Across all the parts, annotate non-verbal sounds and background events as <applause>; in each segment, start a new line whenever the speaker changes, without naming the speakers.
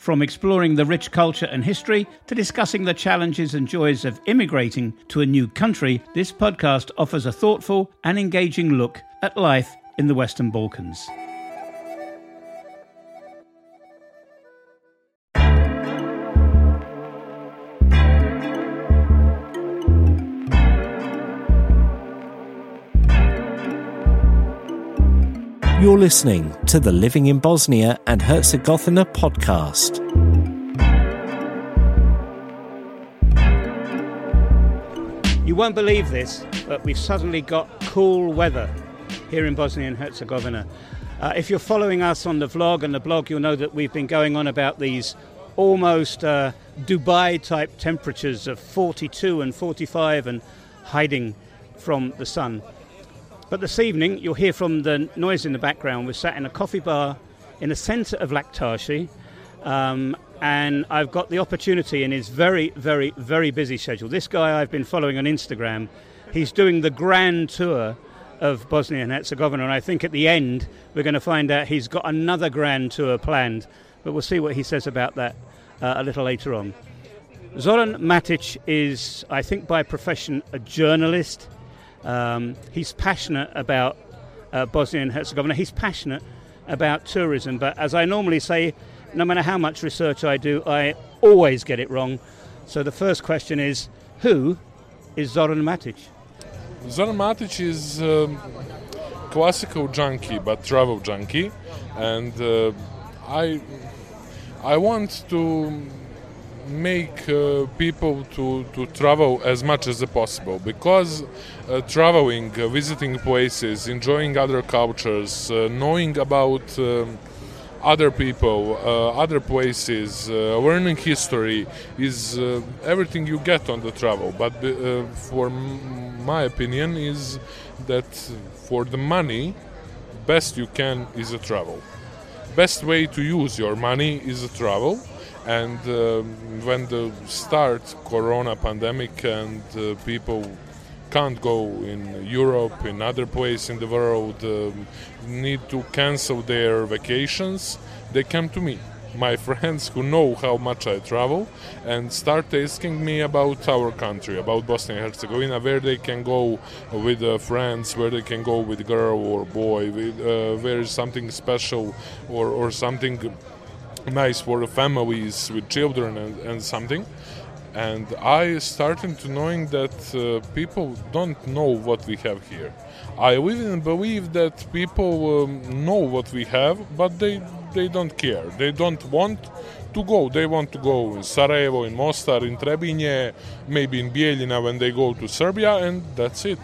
From exploring the rich culture and history to discussing the challenges and joys of immigrating to a new country, this podcast offers a thoughtful and engaging look at life in the Western Balkans.
You're listening to the Living in Bosnia and Herzegovina podcast.
You won't believe this, but we've suddenly got cool weather here in Bosnia and Herzegovina. Uh, if you're following us on the vlog and the blog, you'll know that we've been going on about these almost uh, Dubai type temperatures of 42 and 45 and hiding from the sun. But this evening, you'll hear from the noise in the background. We're sat in a coffee bar in the centre of Laktaši, um, and I've got the opportunity in his very, very, very busy schedule. This guy I've been following on Instagram, he's doing the grand tour of Bosnia and Herzegovina, and I think at the end we're going to find out he's got another grand tour planned. But we'll see what he says about that uh, a little later on. Zoran Matić is, I think, by profession a journalist. Um, he's passionate about uh, Bosnia and Herzegovina. He's passionate about tourism, but as I normally say, no matter how much research I do, I always get it wrong. So the first question is, who is Zoran Matić?
Zoran Matić is um, classical junkie, but travel junkie, and uh, I I want to make uh, people to, to travel as much as possible because uh, traveling, uh, visiting places, enjoying other cultures, uh, knowing about um, other people, uh, other places, uh, learning history is everything you get on the travel. But for my opinion, is that for the money, best you can is a travel. Best way to use your money is a travel and um, when the start corona pandemic and uh, people can't go in Europe, in other places in the world, um, need to cancel their vacations, they come to me. My <laughs> friends who know how much I travel and start asking me about our country, about Bosnia and Herzegovina, where they can go with uh, friends, where they can go with girl or boy, with, uh, where is something special or, or something nice for families with children and, and something. And i started to knowing that uh, people don't know what we have here. I even believe that people um, know what we have but they they don't care. They don't want to go. They want to go in sarajevo in mostar in trebinje maybe in bijeljina when they go to serbia and that's it.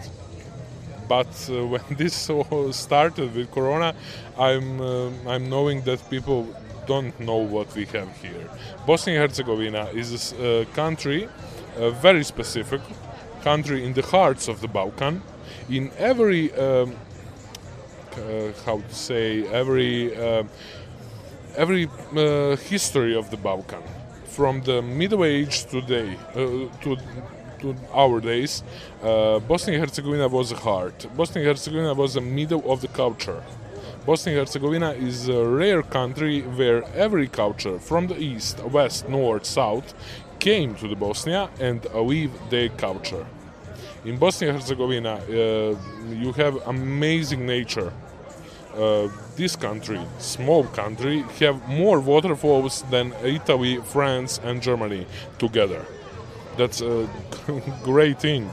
But uh, <laughs> when this started with corona i'm uh, i'm knowing that people don't know what we have here. Bosnia and Herzegovina is a country, a very specific country in the hearts of the Balkan. In every, um, uh, how to say, every uh, every uh, history of the Balkan, from the Middle Age today uh, to to our days, uh, Bosnia and Herzegovina was a heart. Bosnia and Herzegovina was the middle of the culture. Bosnia and Herzegovina is a rare country where every culture from the east, west, north, south came to the Bosnia and live their culture. In Bosnia and Herzegovina, uh, you have amazing nature. Uh, this country, small country, have more waterfalls than Italy, France, and Germany together. That's a <laughs> great thing.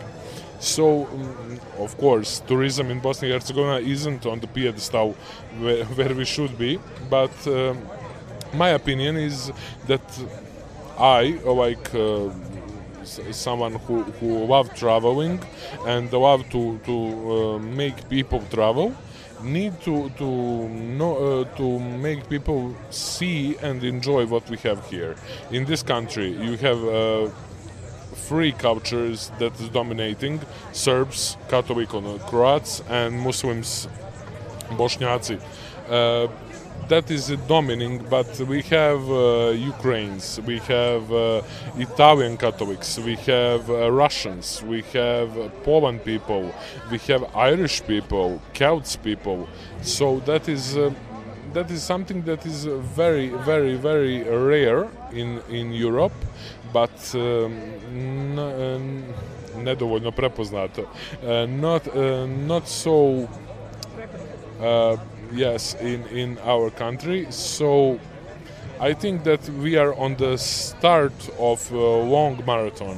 So, um, of course, tourism in Bosnia and Herzegovina isn't on the pedestal where, <laughs> where we should be, but um, my opinion is that I, like uh, someone who, who love traveling and love to, to uh, make people travel, need to to know uh, to make people see and enjoy what we have here in this country. You have. Uh, three cultures that is dominating Serbs, Catholic Croats, and Muslims, Bosniaci. Uh, that is dominating, but we have uh, Ukrainians, we have uh, Italian Catholics, we have uh, Russians, we have Poland people, we have Irish people, Celts people. So that is uh, that is something that is very, very, very rare in in Europe, but um, nedovoljno prepoznato. Not not so yes in in our country. So i think that we are on the start of a long marathon.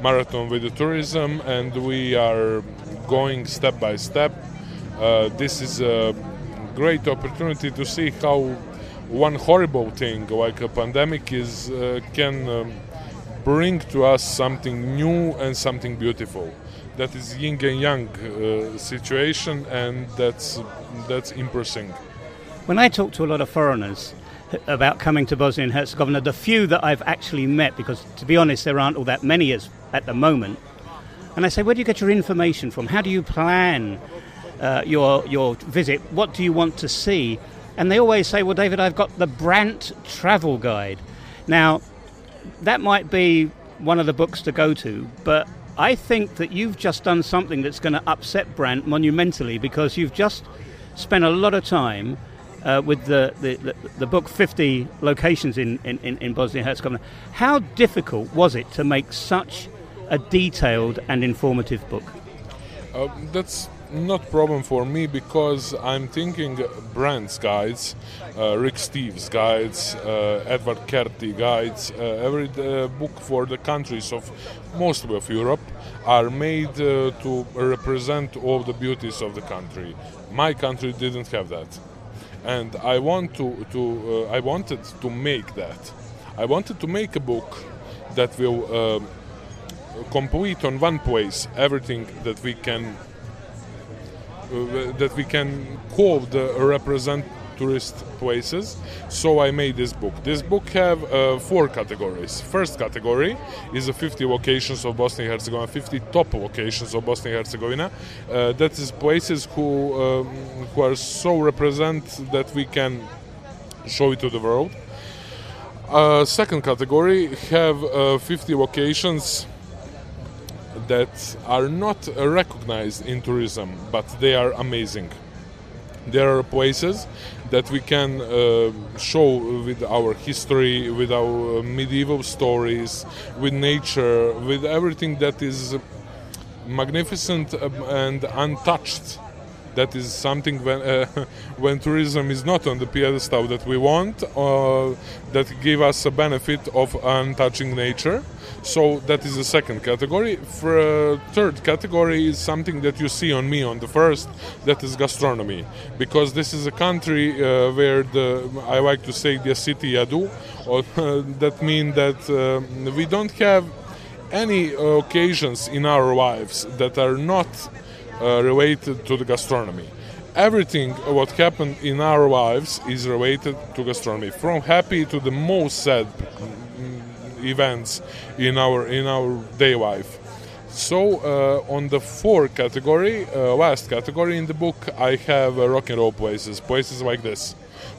Marathon with the tourism and we are going step by step. Uh, this is a great opportunity to see how one horrible thing like a pandemic is uh, can um, bring to us something new and something beautiful that is yin and yang uh, situation, and that's that's impressive.
When I talk to a lot of foreigners about coming to Bosnia and Herzegovina, the few that I've actually met, because to be honest, there aren't all that many as at the moment, and I say, where do you get your information from? How do you plan uh, your your visit? What do you want to see? And they always say, well, David, I've got the Brant Travel Guide. Now, that might be one of the books to go to, but I think that you've just done something that's going to upset Brant monumentally because you've just spent a lot of time uh, with the, the, the, the, book 50 locations in, in, in Bosnia and Herzegovina. How difficult was it to make such a detailed and informative book?
Uh, that's not problem for me because I'm thinking brands guides, uh, Rick Steves guides, uh, Edward Kerty guides, uh, every uh, book for the countries of most of Europe are made uh, to represent all the beauties of the country. My country didn't have that, and I want to, to uh, I wanted to make that. I wanted to make a book that will complete on one place everything that we can that we can call the represent tourist places. So i made this book. This book have uh, four categories. First category is the 50 locations of bosnia and herzegovina 50 top locations of bosnia and herzegovina uh, that is places who um, who are so represent that we can show it to the world. Uh, second category have uh, 50 locations that are not uh, recognized in tourism, but they are amazing. There are places that we can uh, show with our history, with our uh, medieval stories, with nature, with everything that is magnificent um, and untouched that is something when uh, <laughs> when tourism is not on the pedestal that we want uh, that give us a benefit of untouching nature. So that is the second category. For uh, third category is something that you see on me on the first that is gastronomy. Because this is a country uh, where the i like to say the city adu <laughs> or that mean that um, we don't have any occasions in our lives that are not uh, related to the gastronomy. Everything what happened in our lives is related to gastronomy, from happy to the most sad mm, events in our in our day life. So uh, on the fourth category, uh, last category in the book, I have uh, rock and roll places, places like this,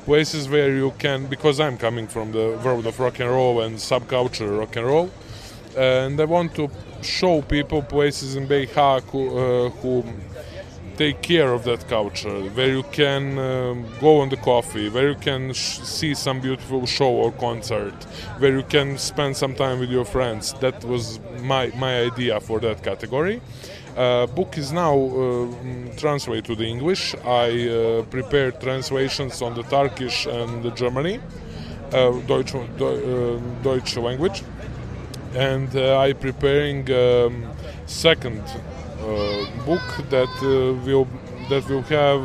places where you can, because I'm coming from the world of rock and roll and subculture rock and roll, and I want to show people places in BiH who, uh, who take care of that culture, where you can um, go on the coffee, where you can see some beautiful show or concert, where you can spend some time with your friends. That was my, my idea for that category. Uh, book is now uh, translated to the English. I uh, prepared translations on the Turkish and the Germany, uh, Deutsch, Deutsch language and uh, I preparing um, second uh, book that uh, will that will have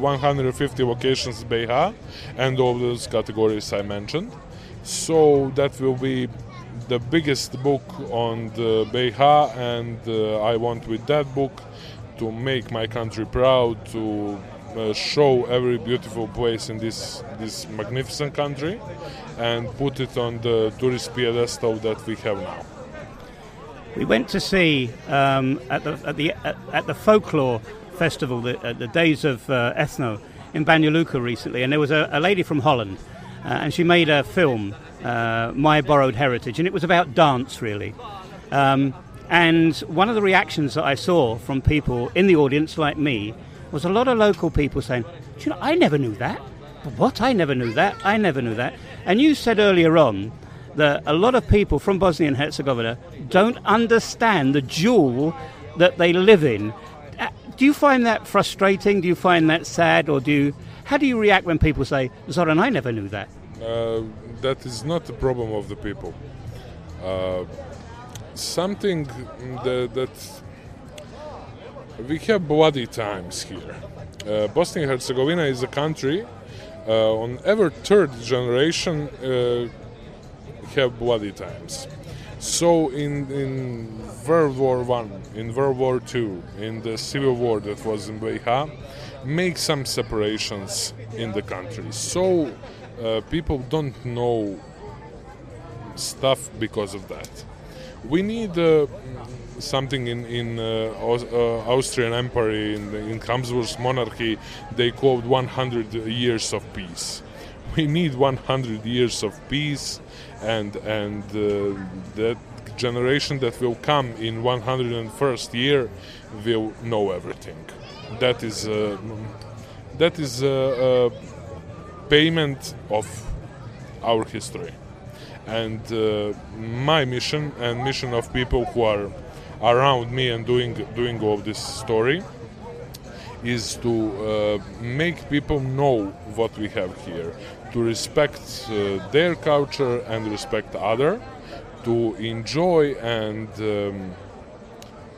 150 locations BiH and all those categories I mentioned. So that will be the biggest book on the BiH, and uh, I want with that book to make my country proud, to uh, show every beautiful place in this this magnificent country and put it on the tourist pedestal that we have now.
We went to see um, at the at the at, at the folklore festival, the, the days of uh, ethno in Banja Luka recently, and there was a, a lady from Holland, uh, and she made a film, uh, My Borrowed Heritage, and it was about dance really. Um, and one of the reactions that I saw from people in the audience, like me, was a lot of local people saying, "Do you know, I never knew that. What? I never knew that. I never knew that." And you said earlier on that a lot of people from Bosnia and Herzegovina don't understand the jewel that they live in. Uh, Do you find that frustrating? Do you find that sad? Or do you, how do you react when people say, Zoran, I never knew that?
Uh, that is not the problem of the people. Uh, something that, that we have bloody times here. Uh, Bosnia and Herzegovina is a country uh, on every third generation uh, have bloody times. So in in World War One, in World War Two, in the civil war that was in BiH, make some separations in the country. So uh, people don't know stuff because of that. We need uh, something in in uh, uh, Austrian Empire in, in Habsburg monarchy. They called 100 years of peace. We need 100 years of peace, and and uh, that generation that will come in 101st year will know everything. That is uh, that is a, a payment of our history and uh, my mission and mission of people who are around me and doing doing all this story is to uh, make people know what we have here to respect uh, their culture and respect other to enjoy and um,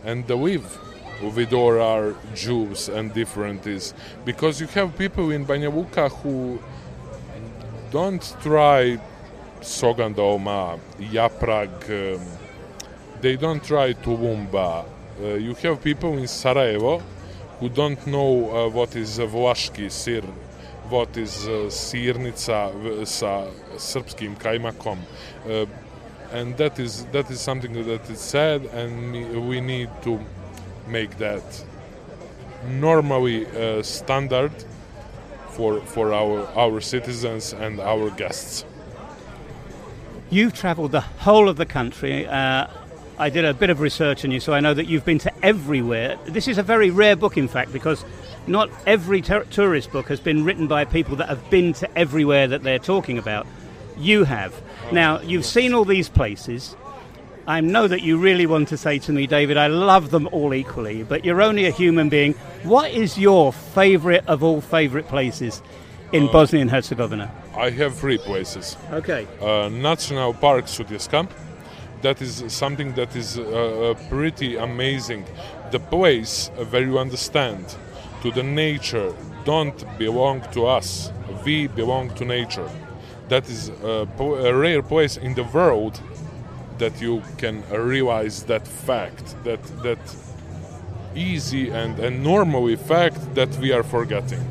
and live with all our Jews and differences. Because you have people in Banja Luka who don't try Sogandoma, Japrak, um, they don't try Toowoomba. Uh, you have people in Sarajevo who don't know uh, what is vlaški sir, what is uh, sirnica sa srpskim kajmakom. Uh, and that is that is something that is sad and we need to make that normally uh, standard for for our our citizens and our guests.
You've travelled the whole of the country. Uh, I did a bit of research on you, so I know that you've been to everywhere. This is a very rare book, in fact, because not every ter- tourist book has been written by people that have been to everywhere that they're talking about. You have. Now, you've seen all these places. I know that you really want to say to me, David, I love them all equally, but you're only a human being. What is your favourite of all favourite places in Bosnia and Herzegovina?
I have three places.
Okay.
uh, National Park Sutjeska. That is something that is uh, uh, pretty amazing. The place uh, where you understand to the nature don't belong to us. We belong to nature. That is a, a rare place in the world that you can realize that fact, that that easy and, and normally fact that we are forgetting.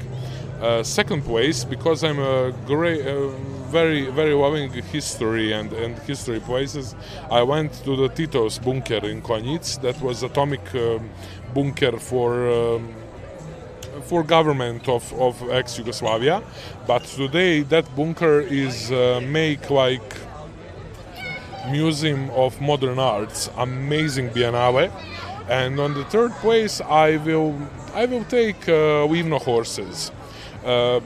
Uh, second place, because I'm a great, uh, very, very loving history and, and history places, I went to the Tito's bunker in Konjic. That was atomic um, bunker for um, for government of, of ex-Yugoslavia. But today that bunker is uh, make like Museum of Modern Arts, amazing biennale. And on the third place, I will I will take uh, horses. Uh,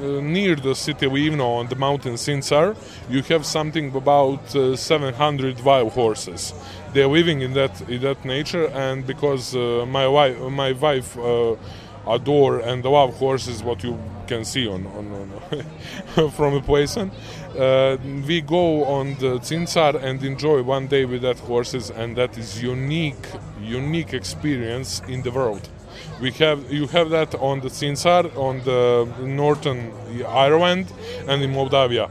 near the city of Livno on the mountain Cincar, you have something about uh, 700 wild horses. They're living in that in that nature, and because uh, my wife my wife uh, adore and love horses, what you can see on, on, on <laughs> from the place. on, Uh, we go on the Cincar and enjoy one day with that horses, and that is unique, unique experience in the world. We have you have that on the Cincar, on the northern Ireland, and in Moldavia.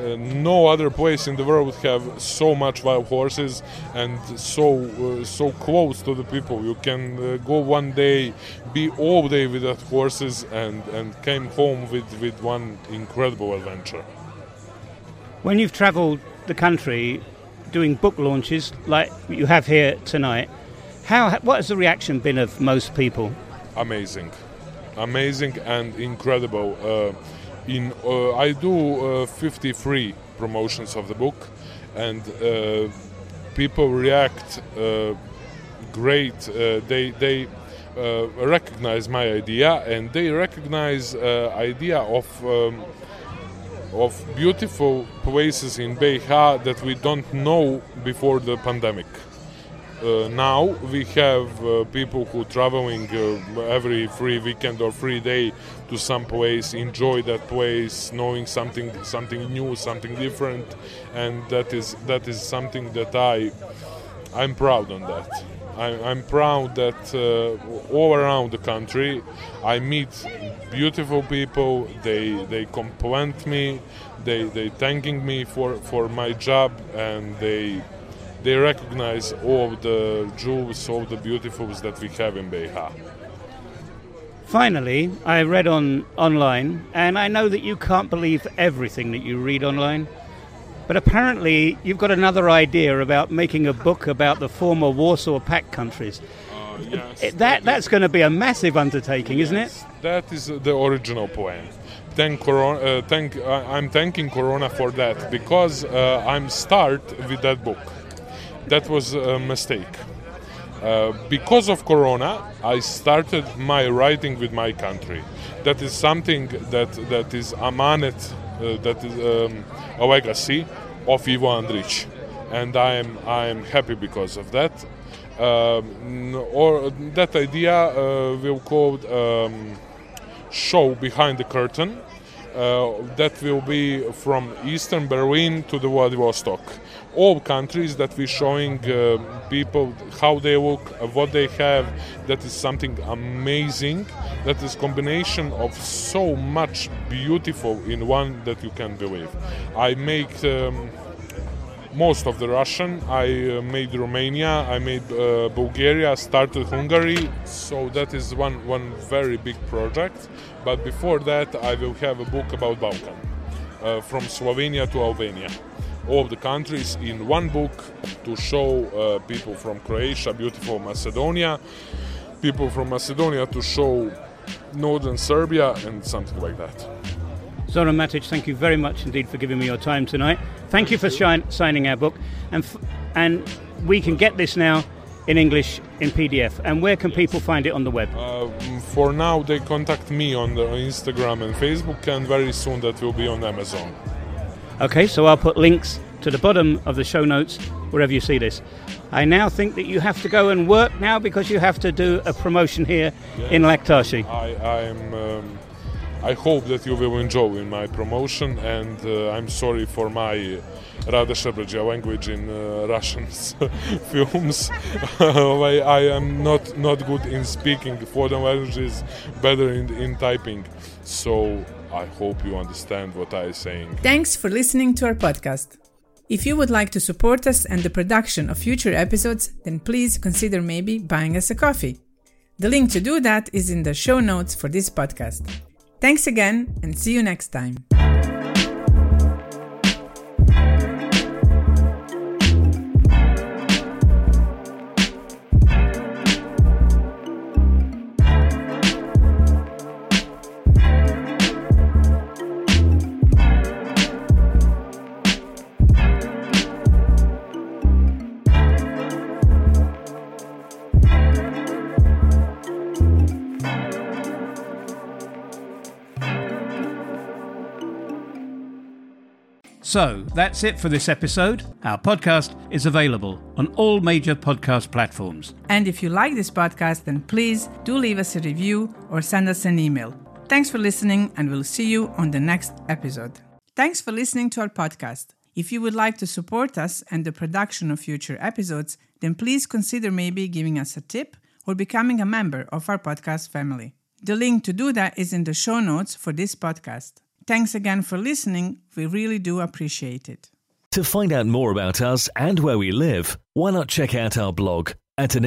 uh, no other place in the world have so much wild horses and so uh, so close to the people. You can uh, go one day, be all day with that horses, and and came home with with one incredible adventure.
When you've travelled the country doing book launches like you have here tonight, how what has the reaction been of most people?
Amazing, amazing and incredible. Uh, in uh, I do uh, 53 promotions of the book, and uh, people react uh, great. Uh, they they recognize my idea, and they recognize idea of. Um, of beautiful places in BiH that we don't know before the pandemic. Uh, now we have uh, people who traveling uh, every free weekend or free day to some place, enjoy that place, knowing something something new, something different, and that is that is something that I I'm proud on that. I, am proud that uh, all around the country I meet beautiful people. They they compliment me. They they thanking me for for my job and they they recognize all the jewels, all the beautifuls that we have in BiH.
Finally, I read on online, and I know that you can't believe everything that you read online, but apparently you've got another idea about making a book about the former Warsaw Pact countries.
Uh, yes,
that, that that's going to be a massive undertaking,
yes,
isn't it?
That is the original plan. Thank Corona. Uh, thank I'm thanking Corona for that because uh, I'm start with that book that was a mistake. Uh, because of Corona, I started my writing with my country. That is something that that is amanet, uh, that is um, a legacy of Ivo Andrić, and I am I am happy because of that. Um, or that idea uh, will called um, show behind the curtain. Uh, that will be from Eastern Berlin to the Vladivostok all countries that we're showing uh, people how they look, uh, what they have. That is something amazing. That is combination of so much beautiful in one that you can believe. I make. Um, most of the Russian. I uh, made Romania. I made uh, Bulgaria. Started Hungary. So that is one one very big project. But before that, I will have a book about Balkan, uh, from Slovenia to Albania all of the countries in one book to show uh, people from Croatia, beautiful Macedonia, people from Macedonia to show northern Serbia, and something like that.
Zoran Matić, thank you very much indeed for giving me your time tonight. Thank you for shi- signing our book, and f- and we can get this now in English in PDF. And where can people find it on the web?
Uh, for now, they contact me on the Instagram and Facebook, and very soon that will be on Amazon.
Okay, so I'll put links to the bottom of the show notes wherever you see this. I now think that you have to go and work now because you have to do a promotion here
yes.
in Laktaši.
I, I'm. Um, I hope that you will enjoy my promotion, and uh, I'm sorry for my rather Rada language in uh, <laughs> Russian <laughs> films. <laughs> I, I, am not not good in speaking foreign languages, better in, in typing. So I hope you understand what I am saying.
Thanks for listening to our podcast. If you would like to support us and the production of future episodes, then please consider maybe buying us a coffee. The link to do that is in the show notes for this podcast. Thanks again and see you next time.
So that's it for this episode. Our podcast is available on all major podcast platforms.
And if you like this podcast, then please do leave us a review or send us an email. Thanks for listening, and we'll see you on the next episode. Thanks for listening to our podcast. If you would like to support us and the production of future episodes, then please consider maybe giving us a tip or becoming a member of our podcast family. The link to do that is in the show notes for this podcast. Thanks again for listening. We really do appreciate it.
To find out more about us and where we live, why not check out our blog at an